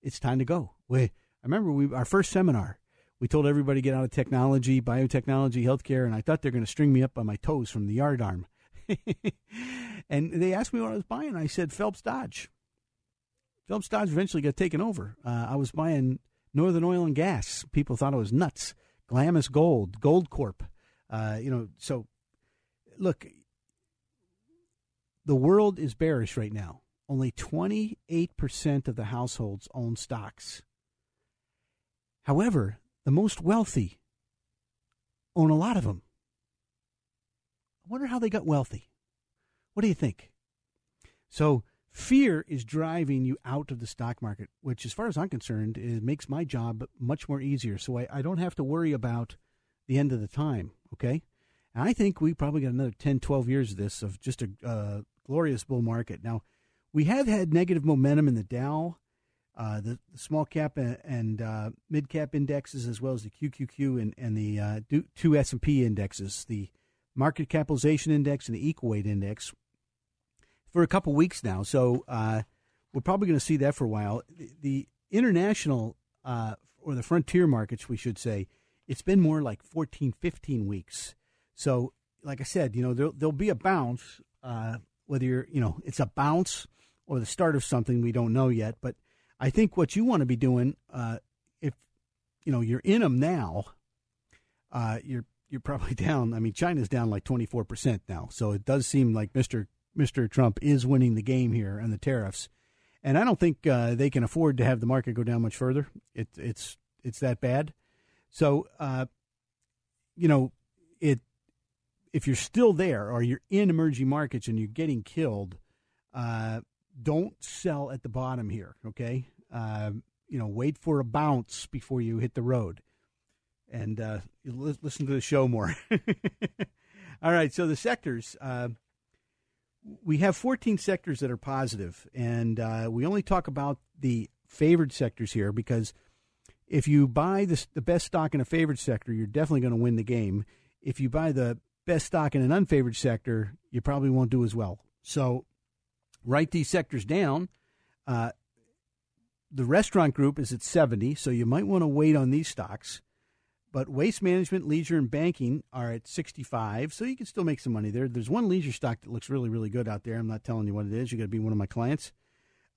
it's time to go." We, I remember we our first seminar. We told everybody to get out of technology, biotechnology, healthcare, and I thought they're going to string me up by my toes from the yard arm. (laughs) and they asked me what I was buying. I said Phelps Dodge. Phelps Dodge eventually got taken over. Uh, I was buying Northern Oil and Gas. People thought it was nuts. Glamis Gold, Goldcorp. Uh, you know, so look, the world is bearish right now. Only 28% of the households own stocks. However, the most wealthy own a lot of them I wonder how they got wealthy. What do you think? So fear is driving you out of the stock market, which, as far as I'm concerned, it makes my job much more easier. So I, I don't have to worry about the end of the time. Okay. And I think we probably got another 10, 12 years of this of just a uh, glorious bull market. Now, we have had negative momentum in the Dow, uh, the, the, small cap and, and uh, mid cap indexes, as well as the QQQ and, and the uh, two S and P indexes. The market capitalization index and the equal weight index for a couple weeks now. So uh, we're probably going to see that for a while. The, the international uh, or the frontier markets, we should say, it's been more like 14, 15 weeks. So like I said, you know, there, there'll be a bounce. Uh, whether you're, you know, it's a bounce or the start of something we don't know yet. But I think what you want to be doing, uh, if you know you're in them now, uh, you're you're probably (laughs) down. I mean, China's down like 24 percent now, so it does seem like Mr. Mr. Trump is winning the game here on the tariffs, and I don't think uh, they can afford to have the market go down much further. It, it's it's that bad. So, uh, you know, it if you're still there or you're in emerging markets and you're getting killed, uh, don't sell at the bottom here. Okay, uh, you know, wait for a bounce before you hit the road, and uh, listen to the show more. (laughs) All right, so the sectors. We have 14 sectors that are positive, and uh, we only talk about the favored sectors here because if you buy the, the best stock in a favored sector, you're definitely going to win the game. If you buy the best stock in an unfavored sector, you probably won't do as well. So write these sectors down. Uh, the restaurant group is at 70, so you might want to wait on these stocks. But waste management, leisure, and banking are at 65, so you can still make some money there. There's one leisure stock that looks really, really good out there. I'm not telling you what it is. You got to be one of my clients.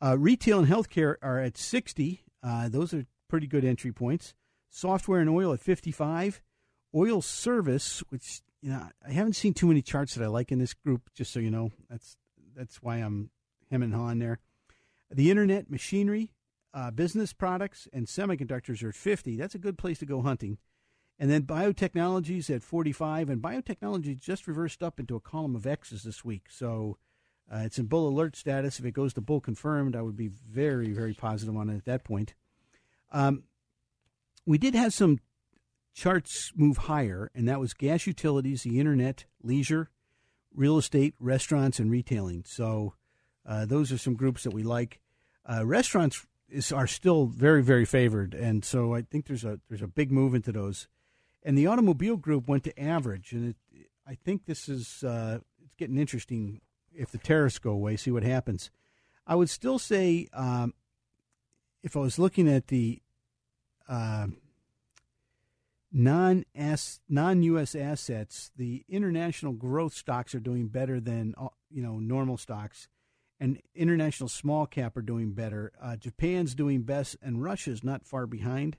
Uh, retail and healthcare are at 60. Uh, those are pretty good entry points. Software and oil at 55. Oil service, which you know I haven't seen too many charts that I like in this group. Just so you know, that's that's why I'm him and hawing there. The internet, machinery, uh, business products, and semiconductors are at 50. That's a good place to go hunting. And then biotechnologies at 45, and biotechnology just reversed up into a column of X's this week. So uh, it's in bull alert status. If it goes to bull confirmed, I would be very, very positive on it at that point. Um, we did have some charts move higher, and that was gas utilities, the internet, leisure, real estate, restaurants, and retailing. So uh, those are some groups that we like. Uh, restaurants is, are still very, very favored, and so I think there's a there's a big move into those. And the automobile group went to average, and it, I think this is uh, it's getting interesting. If the tariffs go away, see what happens. I would still say, um, if I was looking at the uh, non non U.S. assets, the international growth stocks are doing better than uh, you know normal stocks, and international small cap are doing better. Uh, Japan's doing best, and Russia's not far behind.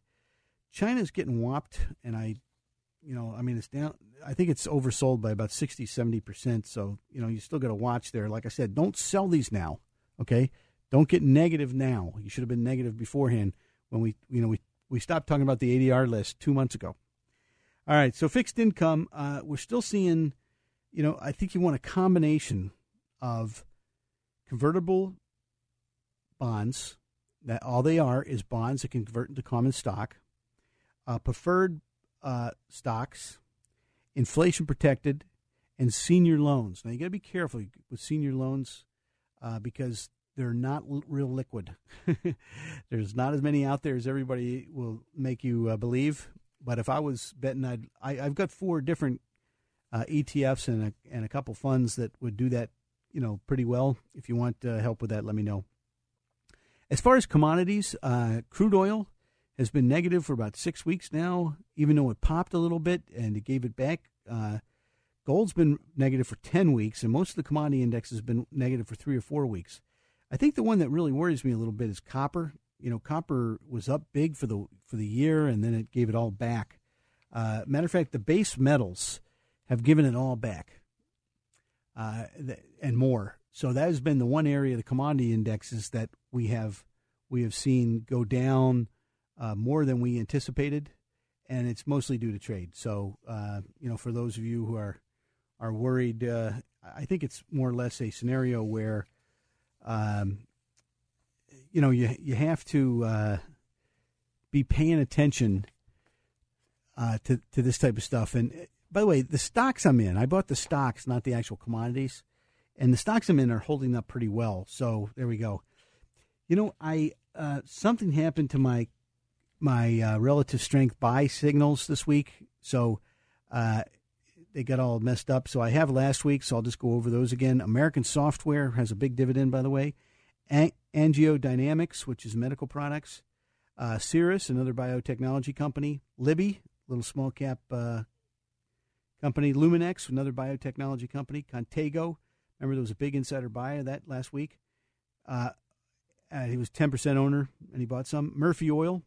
China's getting whopped, and I, you know, I mean, it's down. I think it's oversold by about 60, 70 percent. So you know, you still got to watch there. Like I said, don't sell these now. Okay, don't get negative now. You should have been negative beforehand when we, you know, we we stopped talking about the ADR list two months ago. All right, so fixed income, uh, we're still seeing, you know, I think you want a combination of convertible bonds, that all they are is bonds that can convert into common stock, uh, preferred uh, stocks, inflation protected, and senior loans. Now, you got to be careful with senior loans uh, because they're not l- real liquid. (laughs) There's not as many out there as everybody will make you uh, believe. But if I was betting, I'd, I, have got four different uh, ETFs and a, and a couple funds that would do that, you know, pretty well. If you want uh, help with that, let me know. As far as commodities, uh, crude oil has been negative for about six weeks now, even though it popped a little bit and it gave it back. Uh, gold's been negative for 10 weeks, and most of the commodity index has been negative for three or four weeks. I think the one that really worries me a little bit is copper you know, copper was up big for the for the year, and then it gave it all back. Uh, matter of fact, the base metals have given it all back, uh, and more. So that has been the one area of the commodity indexes that we have we have seen go down uh, more than we anticipated, and it's mostly due to trade. So uh, you know, for those of you who are are worried, uh, I think it's more or less a scenario where um, you know you you have to uh, be paying attention uh, to to this type of stuff. And by the way, the stocks I'm in, I bought the stocks, not the actual commodities, and the stocks I'm in are holding up pretty well. So there we go. You know, I uh, something happened to my my uh, relative strength buy signals this week, so uh, they got all messed up. So I have last week, so I'll just go over those again. American Software has a big dividend, by the way. AngioDynamics, which is medical products, uh, Cerus, another biotechnology company, Libbey, little small cap uh, company. Luminex, another biotechnology company. Contango, remember there was a big insider buy of that last week. Uh, uh, he was 10% owner and he bought some. Murphy Oil,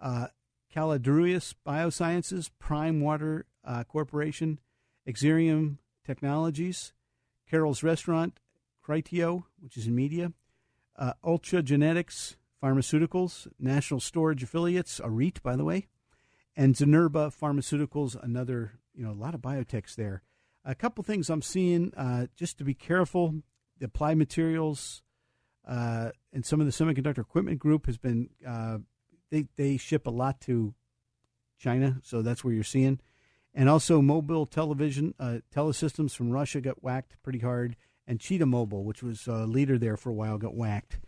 uh, Biosciences, Primo Water uh, Corporation, Xerium Technologies, Carrols Restaurant, Criteo, which is in media, uh, Ultragenyx Pharmaceuticals, National Storage Affiliates, a REIT, by the way, and Zynerba Pharmaceuticals, another, you know, a lot of biotechs there. A couple things I'm seeing, uh, just to be careful, the applied materials uh, and some of the semiconductor equipment group has been, uh, they, they ship a lot to China, so that's where you're seeing. And also, mobile television, uh, telesystems from Russia got whacked pretty hard, and Cheetah Mobile, which was a leader there for a while, got whacked.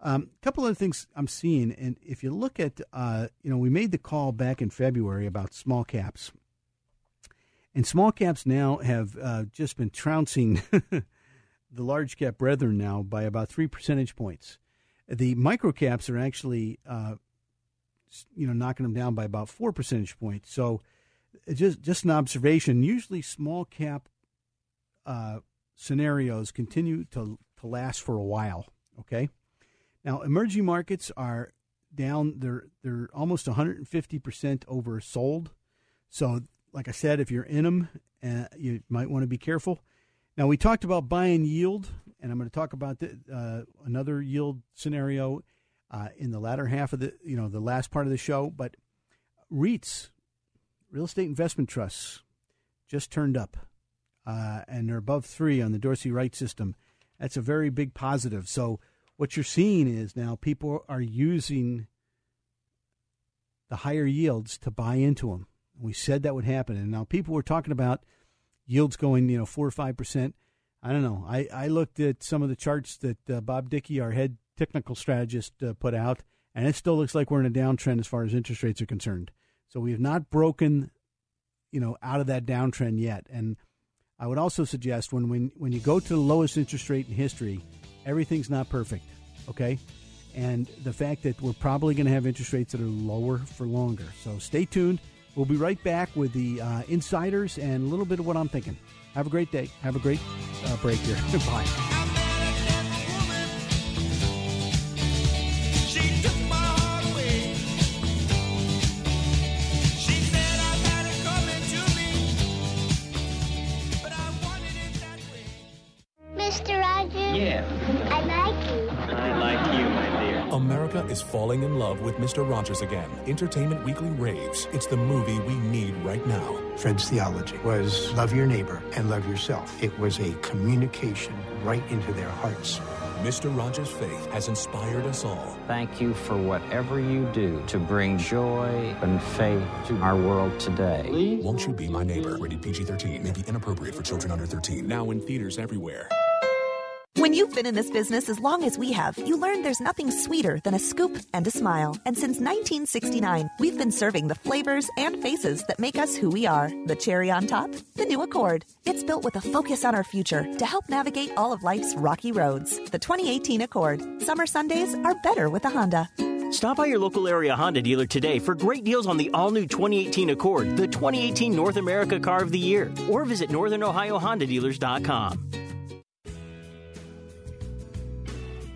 A um, couple of things I'm seeing, and if you look at, uh, you know, we made the call back in February about small caps, and small caps now have uh, just been trouncing (laughs) the large cap brethren now by about three percentage points. The micro caps are actually, uh, you know, knocking them down by about four percentage points. So, just just an observation. Usually, small cap uh, scenarios continue to to last for a while. Okay. Now, emerging markets are down. They're they're almost 150 percent oversold. So, like I said, if you're in them, uh, you might want to be careful. Now, we talked about buying yield, and I'm going to talk about the, uh, another yield scenario uh, in the latter half of the you know the last part of the show. But REITs, real estate investment trusts, just turned up, uh, and they're above three on the Dorsey Wright system. That's a very big positive. So what you're seeing is now people are using the higher yields to buy into them. We said that would happen, and now people were talking about yields going, you know, four or five percent. I don't know. I, I looked at some of the charts that uh, Bob Dickey, our head technical strategist, uh, put out, and it still looks like we're in a downtrend as far as interest rates are concerned. So we have not broken, you know, out of that downtrend yet. And I would also suggest when when when you go to the lowest interest rate in history, everything's not perfect, okay? And the fact that we're probably going to have interest rates that are lower for longer. So stay tuned. We'll be right back with the uh, insiders and a little bit of what I'm thinking. Have a great day. Have a great uh, break here. (laughs) Bye. Falling in love with Mr. Rogers again. Entertainment Weekly raves. It's the movie we need right now. Fred's theology was love your neighbor and love yourself. It was a communication right into their hearts. Mr. Rogers' faith has inspired us all. Thank you for whatever you do to bring joy and faith to our world today. Please? Won't you be my neighbor? Rated PG 13. May be inappropriate for children under 13. Now in theaters everywhere. When you've been in this business as long as we have, you learn there's nothing sweeter than a scoop and a smile. And since 1969, we've been serving the flavors and faces that make us who we are. The cherry on top, the new Accord. It's built with a focus on our future to help navigate all of life's rocky roads. The 2018 Accord. Summer Sundays are better with a Honda. Stop by your local area Honda dealer today for great deals on the all new 2018 Accord, the 2018 North America Car of the Year, or visit northernohiohondadealers.com.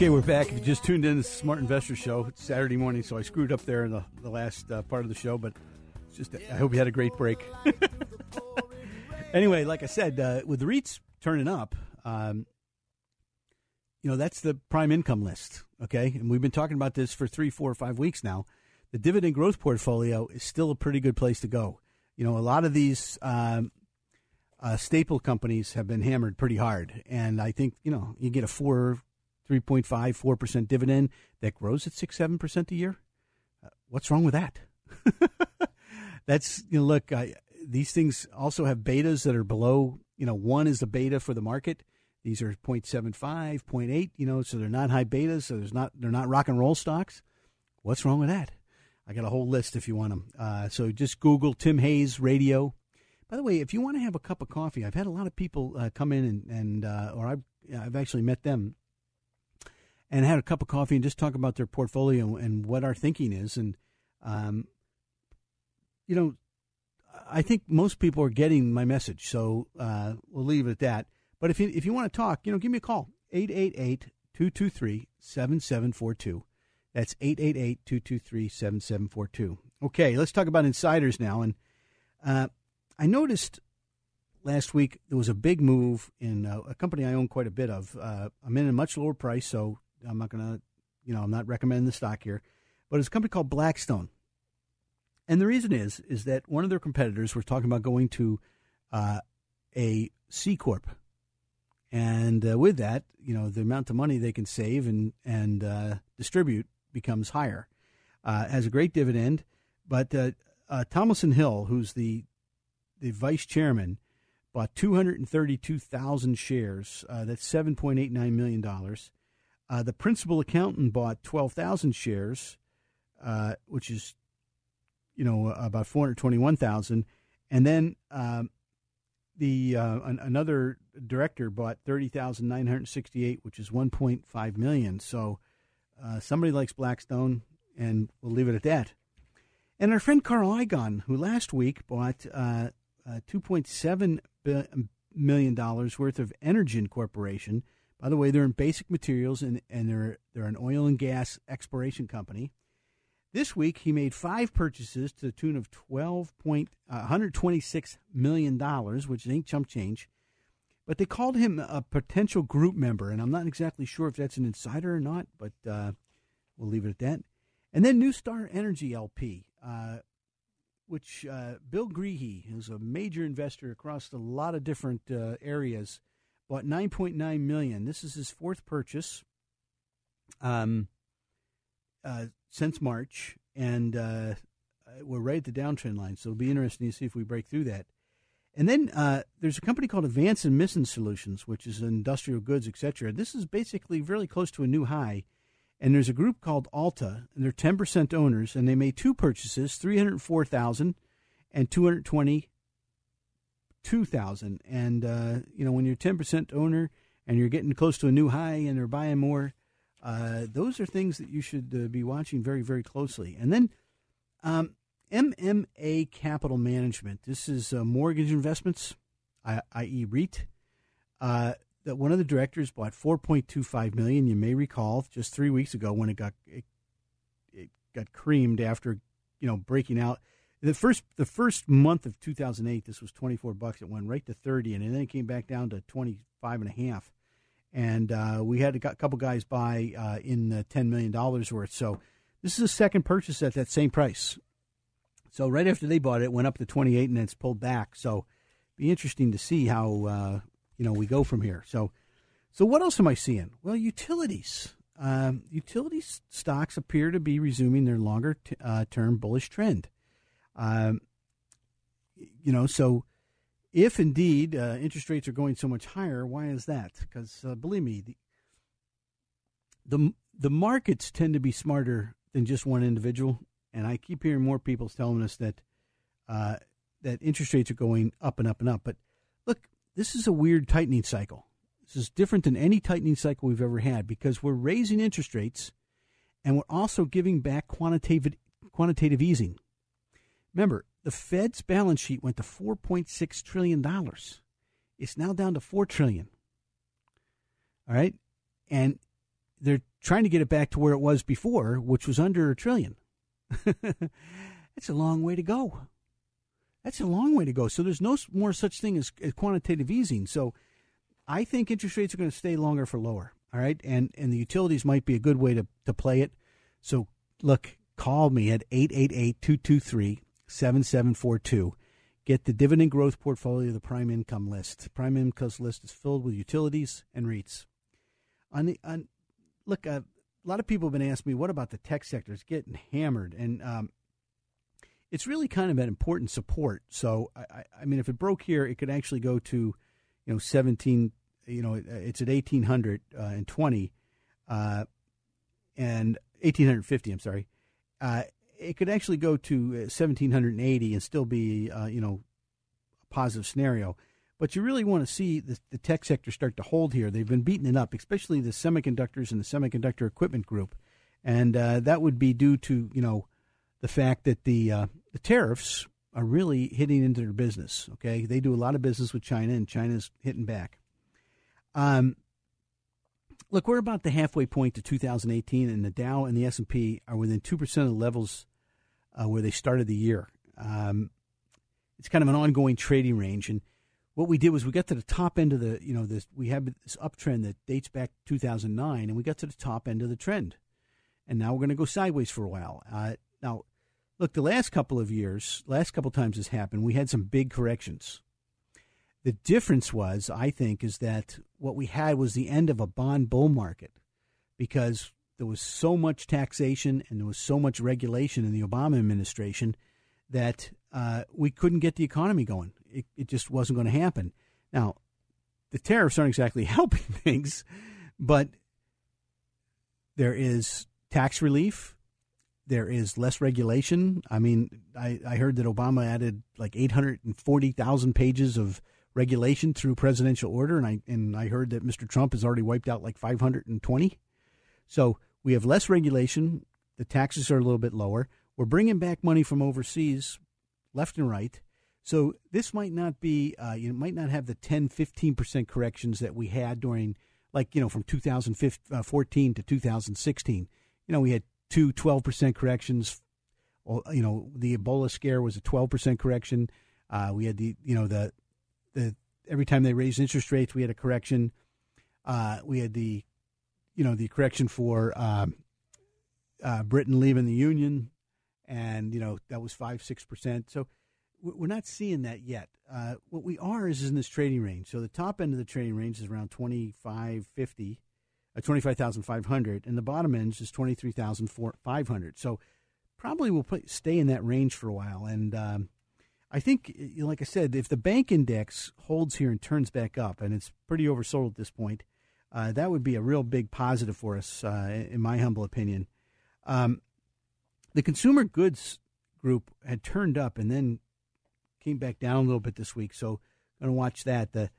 Okay, we're back. If you just tuned in, to the Smart Investor Show. It's Saturday morning, so I screwed up there in the, the last uh, part of the show, but just I hope you had a great break. (laughs) anyway, like I said, uh, with the REITs turning up, um, you know, that's the prime income list, okay? And we've been talking about this for three, four, or five weeks now. The dividend growth portfolio is still a pretty good place to go. You know, a lot of these um, uh, staple companies have been hammered pretty hard. And I think, you know, you get a four 3.5, 4% dividend that grows at 6, 7% a year. Uh, what's wrong with that? (laughs) That's, you know, look, uh, these things also have betas that are below, you know, one is the beta for the market. These are 0.75, 0.8, you know, so they're not high betas, so there's not, they're not rock and roll stocks. What's wrong with that? I got a whole list if you want them. Uh, so just Google Tim Hayes Radio. By the way, if you want to have a cup of coffee, I've had a lot of people uh, come in and, and uh, or I've, I've actually met them and had a cup of coffee and just talk about their portfolio and what our thinking is. And, um, you know, I think most people are getting my message. So uh, we'll leave it at that. But if you, if you want to talk, you know, give me a call 888 223 7742. That's 888 223 7742. Okay, let's talk about insiders now. And uh, I noticed last week there was a big move in uh, a company I own quite a bit of. Uh, I'm in a much lower price, so I'm not going to, you know, I'm not recommending the stock here. But it's a company called Blackstone. And the reason is, is that one of their competitors was talking about going to uh, a C corp, and uh, with that, you know, the amount of money they can save and and uh, distribute becomes higher. Uh, has a great dividend, but uh, uh, Tomlinson Hill, who's the the vice chairman, bought 232,000 shares. Uh, that's 7.89 million dollars. Uh, the principal accountant bought 12,000 shares, uh, which is, you know, about 421,000, and then um, the an, another director bought 30,968, which is 1.5 million. So uh, somebody likes Blackstone, and we'll leave it at that. And our friend Carl Icahn, who last week bought uh, uh, $2.7 million worth of Energen Corporation. By the way, they're in basic materials and, and they're, they're an oil and gas exploration company. This week, he made five purchases to the tune of twelve point uh, $126 million, which ain't chump change. But they called him a potential group member, and I'm not exactly sure if that's an insider or not, but uh, we'll leave it at that. And then NuStar Energy LP, uh, which uh, Bill Greehey, who's a major investor across a lot of different uh, areas, bought 9.9 million. This is his fourth purchase um, uh, since March, and uh, we're right at the downtrend line. So it'll be interesting to see if we break through that. And then uh, there's a company called Advanced Emission Solutions, which is industrial goods, etc. This is basically really close to a new high. And there's a group called Alta, and they're 10% owners, and they made two purchases, 304,000 and 222,000. And uh, you know, when you're 10% owner and you're getting close to a new high and they're buying more, uh, those are things that you should uh, be watching very, very closely. And then um, MMA Capital Management. This is uh, mortgage investments, i.e., REIT. Uh, that one of the directors bought 4.25 million. You may recall just three weeks ago when it got it, it got creamed after you know breaking out. The first the first month of 2008, this was 24 bucks. It went right to 30, and then it came back down to 25 and a half. And uh, we had a couple guys buy uh, in uh, 10 million dollars worth. So this is a second purchase at that same price. So right after they bought it, it went up to 28 and then it's pulled back. So be interesting to see how uh, you know we go from here. So so what else am I seeing? Well, utilities. Um, utilities stocks appear to be resuming their longer t- uh, term bullish trend. Um, you know, so if indeed uh, interest rates are going so much higher, why is that? Because uh, believe me, the, the the markets tend to be smarter than just one individual and I keep hearing more people telling us that uh, that interest rates are going up and up and up. But look, this is a weird tightening cycle. This is different than any tightening cycle we've ever had because we're raising interest rates, and we're also giving back quantitative quantitative easing. Remember, the Fed's balance sheet went to four point six trillion dollars. It's now down to four trillion. All right, and they're trying to get it back to where it was before, which was under a trillion. (laughs) That's a long way to go. That's a long way to go. So there's no more such thing as, as quantitative easing. So I think interest rates are going to stay longer for lower. All right, and and the utilities might be a good way to to play it. So look, call me at 888-223-7742. Get the dividend growth portfolio, of the prime income list. Prime income list is filled with utilities and REITs. On the on look, uh, a lot of people have been asking me, what about the tech sector? It's getting hammered, and um, it's really kind of an important support. So, I, I mean, if it broke here, it could actually go to, you know, seventeen. You know, it's at eighteen hundred uh, and uh, and eighteen hundred fifty. I'm sorry. Uh, it could actually go to seventeen hundred and still be, uh, you know, a positive scenario. But you really want to see the, the tech sector start to hold here. They've been beating it up, especially the semiconductors and the semiconductor equipment group, and uh, that would be due to you know the fact that the uh, the tariffs are really hitting into their business. Okay, they do a lot of business with China, and China's hitting back. Um, look, we're about the halfway point to 2018, and the Dow and the S and P are within two percent of the levels uh, where they started the year. Um, it's kind of an ongoing trading range, and what we did was we got to the top end of the, you know, this we have this uptrend that dates back 2009, and we got to the top end of the trend, and now we're going to go sideways for a while. Uh, now, look, the last couple of years, last couple times this happened, we had some big corrections. The difference was, I think, is that what we had was the end of a bond bull market because there was so much taxation and there was so much regulation in the Obama administration that uh, we couldn't get the economy going. It, it just wasn't going to happen. Now, the tariffs aren't exactly (laughs) helping things, but there is tax relief. There is less regulation. I mean, I, I heard that Obama added like 840,000 pages of regulation through presidential order, and I and I heard that Mr. Trump has already wiped out like 520. So we have less regulation. The taxes are a little bit lower. We're bringing back money from overseas, left and right. So this might not be, uh, you might not have the 10, 15% corrections that we had during, like, you know, from 2014 uh, to 2016. You know, we had two 12% corrections. You know, the Ebola scare was a 12% correction. Uh, we had the, you know, the, the, every time they raised interest rates, we had a correction. Uh, we had the, you know, the correction for um, uh, Britain leaving the Union and you know that was five six percent. So we're not seeing that yet. Uh, what we are is in this trading range. So the top end of the trading range is around twenty five fifty, uh, twenty five thousand five hundred, and the bottom end is twenty three thousand five hundred. So probably we'll stay in that range for a while. And um, I think, like I said, if the bank index holds here and turns back up, and it's pretty oversold at this point, uh, that would be a real big positive for us, uh, in my humble opinion. Um, the consumer goods group had turned up and then came back down a little bit this week. So going to watch that. The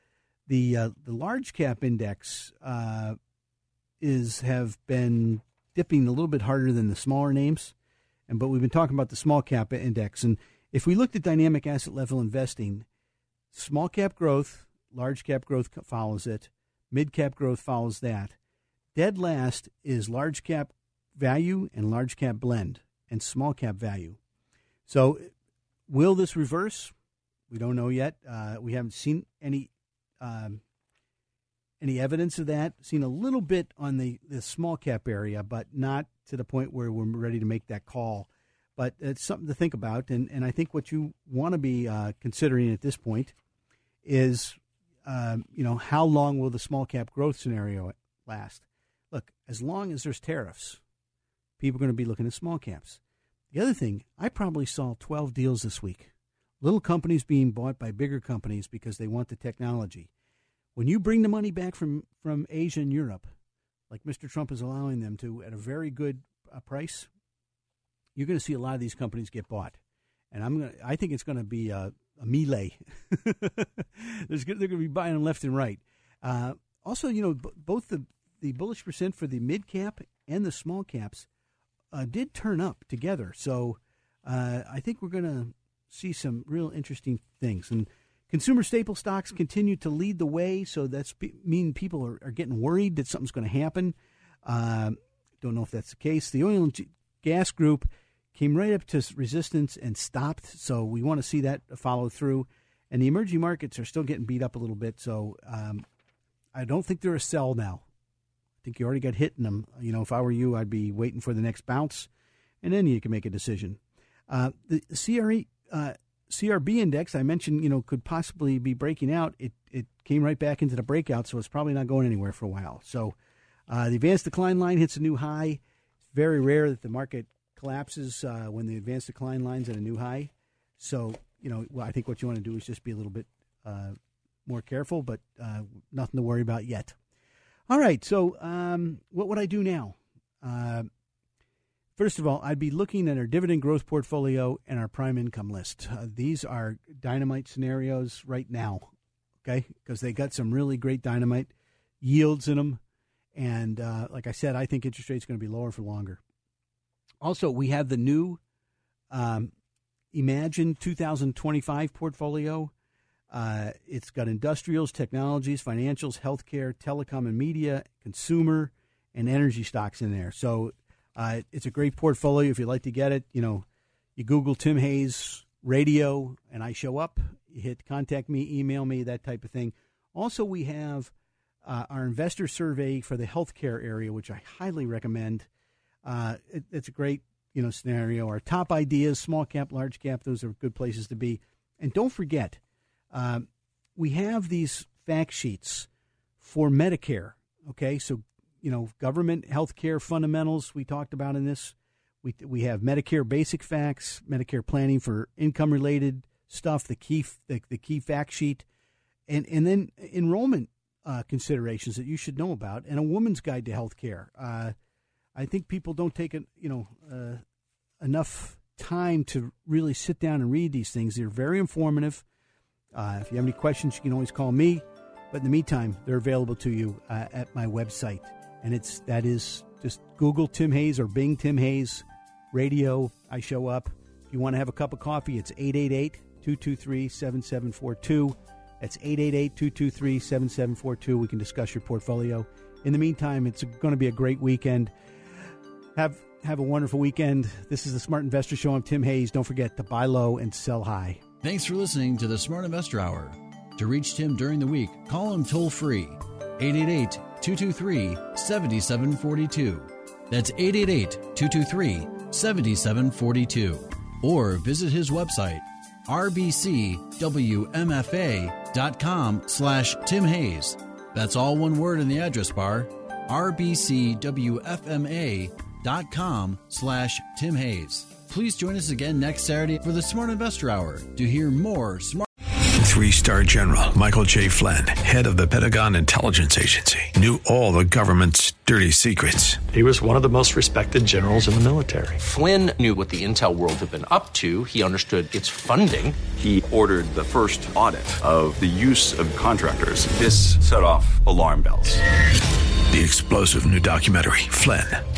the uh, the large cap index uh, is have been dipping a little bit harder than the smaller names, and but we've been talking about the small cap index. And if we looked at dynamic asset level investing, small cap growth, large cap growth follows it, mid cap growth follows that. Dead last is large cap value and large cap blend and small cap value. So, will this reverse? We don't know yet. Uh, we haven't seen any um, any evidence of that. Seen a little bit on the, the small cap area, but not to the point where we're ready to make that call. But it's something to think about, and, and I think what you want to be uh, considering at this point is, uh, you know, how long will the small cap growth scenario last? Look, as long as there's tariffs, people are going to be looking at small caps. The other thing, I probably saw 12 deals this week. Little companies being bought by bigger companies because they want the technology. When you bring the money back from, from Asia and Europe, like Mr. Trump is allowing them to at a very good uh, price, you're going to see a lot of these companies get bought. And I'm going to, I think it's going to be a, a melee. (laughs) There's, they're going to be buying them left and right. Uh, also, you know, b- both the, the bullish percent for the mid cap and the small caps uh, did turn up together. So uh, I think we're going to see some real interesting things. And consumer staple stocks continue to lead the way. So that's mean people are, are, getting worried that something's going to happen. Uh, don't know if that's the case. The oil and gas group came right up to resistance and stopped. So we want to see that follow through. And the emerging markets are still getting beat up a little bit. So um, I don't think they're a sell now. I think you already got hit in them. You know, if I were you, I'd be waiting for the next bounce, and then you can make a decision. Uh, the CRE, uh, CRB index I mentioned, you know, could possibly be breaking out. It it came right back into the breakout, so it's probably not going anywhere for a while. So Uh, the advanced decline line hits a new high. It's very rare that the market collapses uh, when the advanced decline line's at a new high. So, you know, well, I think what you want to do is just be a little bit uh, more careful, but uh, nothing to worry about yet. All right, so um, what would I do now? Uh, first of all, I'd be looking at our dividend growth portfolio and our prime income list. Uh, these are dynamite scenarios right now, okay? Because they got some really great dynamite yields in them. And uh, like I said, I think interest rates going to be lower for longer. Also, we have the new um, Imagine 2025 portfolio. Uh, it's got industrials, technologies, financials, healthcare, telecom and media, consumer, and energy stocks in there. So uh, it's a great portfolio. If you'd like to get it, you know, you Google Tim Hayes radio and I show up. You hit contact me, email me, that type of thing. Also, we have uh, our investor survey for the healthcare area, which I highly recommend. Uh, it, it's a great you know scenario. Our top ideas, small cap, large cap, those are good places to be. And don't forget, um, we have these fact sheets for Medicare. Okay, so you know government health care fundamentals we talked about in this. We we have Medicare basic facts, Medicare planning for income related stuff, the key the, the key fact sheet, and and then enrollment uh, considerations that you should know about, and a woman's guide to health care. Uh, I think people don't take it, you know, uh, enough time to really sit down and read these things. They're very informative. Uh, if you have any questions, you can always call me. But in the meantime, they're available to you uh, at my website, and it's that is just Google Tim Hayes or Bing Tim Hayes radio. I show up. If you want to have a cup of coffee, it's 888 223 7742. That's 888 223 7742. We can discuss your portfolio. In the meantime, it's going to be a great weekend. Have have a wonderful weekend. This is the Smart Investor Show. I'm Tim Hayes. Don't forget to buy low and sell high. Thanks for listening to the Smart Investor Hour. To reach Tim during the week, call him toll free 888 223 7742. That's 888 223 7742. Or visit his website rbcwmfa.com slash Tim Hayes. That's all one word in the address bar rbcwfma.com slash Tim Hayes. Please join us again next Saturday for the Smart Investor Hour to hear more smart. Three star general Michael J. Flynn, head of the Pentagon Intelligence Agency, knew all the government's dirty secrets. He was one of the most respected generals in the military. Flynn knew what the intel world had been up to. He understood its funding. He ordered the first audit of the use of contractors. This set off alarm bells. The explosive new documentary, Flynn,